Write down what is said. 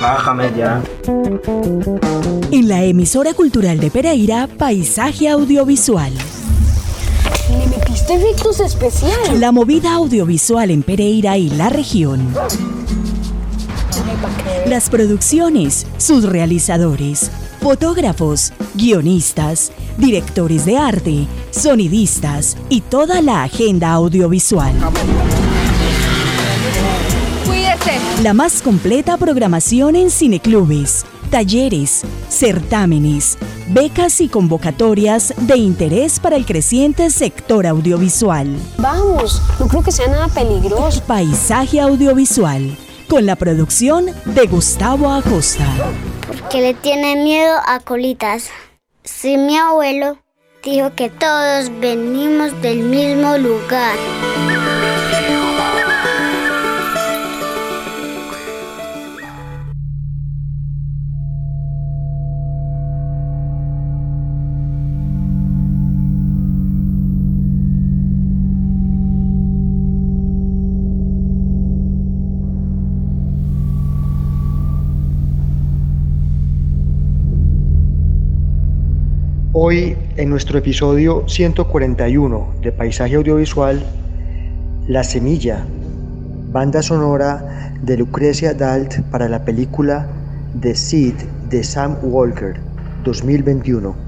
Bájame ya. En la emisora cultural de Pereira, Paisaje Audiovisual. Le metiste efectos especiales. La movida audiovisual en Pereira y la región. Las producciones, sus realizadores, fotógrafos, guionistas, directores de arte, sonidistas y toda la agenda audiovisual. La más completa programación en cineclubes, talleres, certámenes, becas y convocatorias de interés para el creciente sector audiovisual. Vamos, no creo que sea nada peligroso. Paisaje audiovisual, con la producción de Gustavo Acosta. que le tiene miedo a colitas. Si mi abuelo dijo que todos venimos del mismo lugar. Hoy, en nuestro episodio 141 de Paisaje Audiovisual, La Semilla, banda sonora de Lucrecia Dalt para la película The Seed de Sam Walker, 2021.